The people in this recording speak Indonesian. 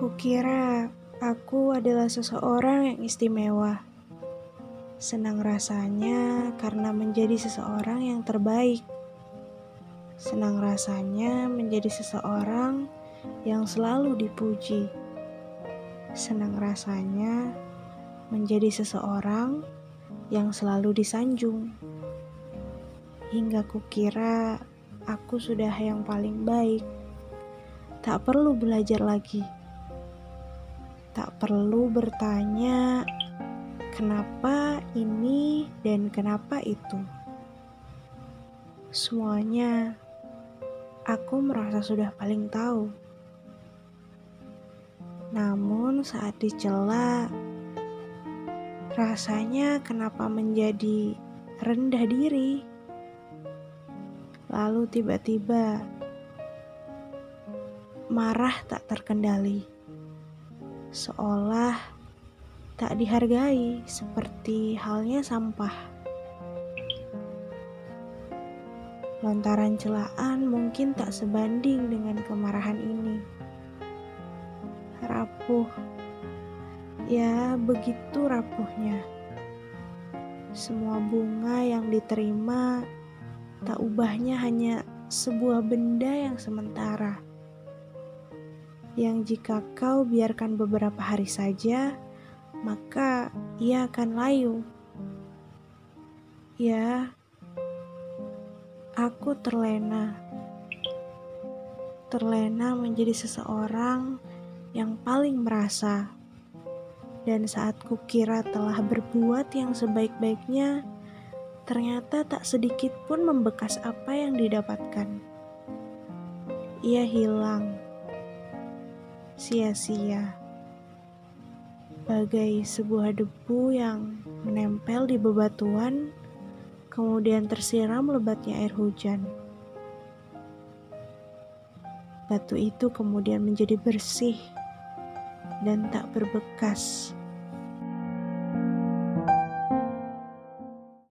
Kukira aku adalah seseorang yang istimewa. Senang rasanya karena menjadi seseorang yang terbaik. Senang rasanya menjadi seseorang yang selalu dipuji. Senang rasanya menjadi seseorang yang selalu disanjung. Hingga kukira aku sudah yang paling baik. Tak perlu belajar lagi. Tak perlu bertanya kenapa ini dan kenapa itu. Semuanya aku merasa sudah paling tahu. Namun saat dicela, rasanya kenapa menjadi rendah diri. Lalu tiba-tiba marah tak terkendali, seolah tak dihargai, seperti halnya sampah. Lontaran celaan mungkin tak sebanding dengan kemarahan ini. Rapuh, ya begitu rapuhnya. Semua bunga yang diterima tak ubahnya hanya sebuah benda yang sementara yang jika kau biarkan beberapa hari saja, maka ia akan layu. Ya, aku terlena. Terlena menjadi seseorang yang paling merasa. Dan saat kukira telah berbuat yang sebaik-baiknya, ternyata tak sedikit pun membekas apa yang didapatkan. Ia hilang sia-sia, bagai sebuah debu yang menempel di bebatuan, kemudian tersiram lebatnya air hujan. Batu itu kemudian menjadi bersih dan tak berbekas.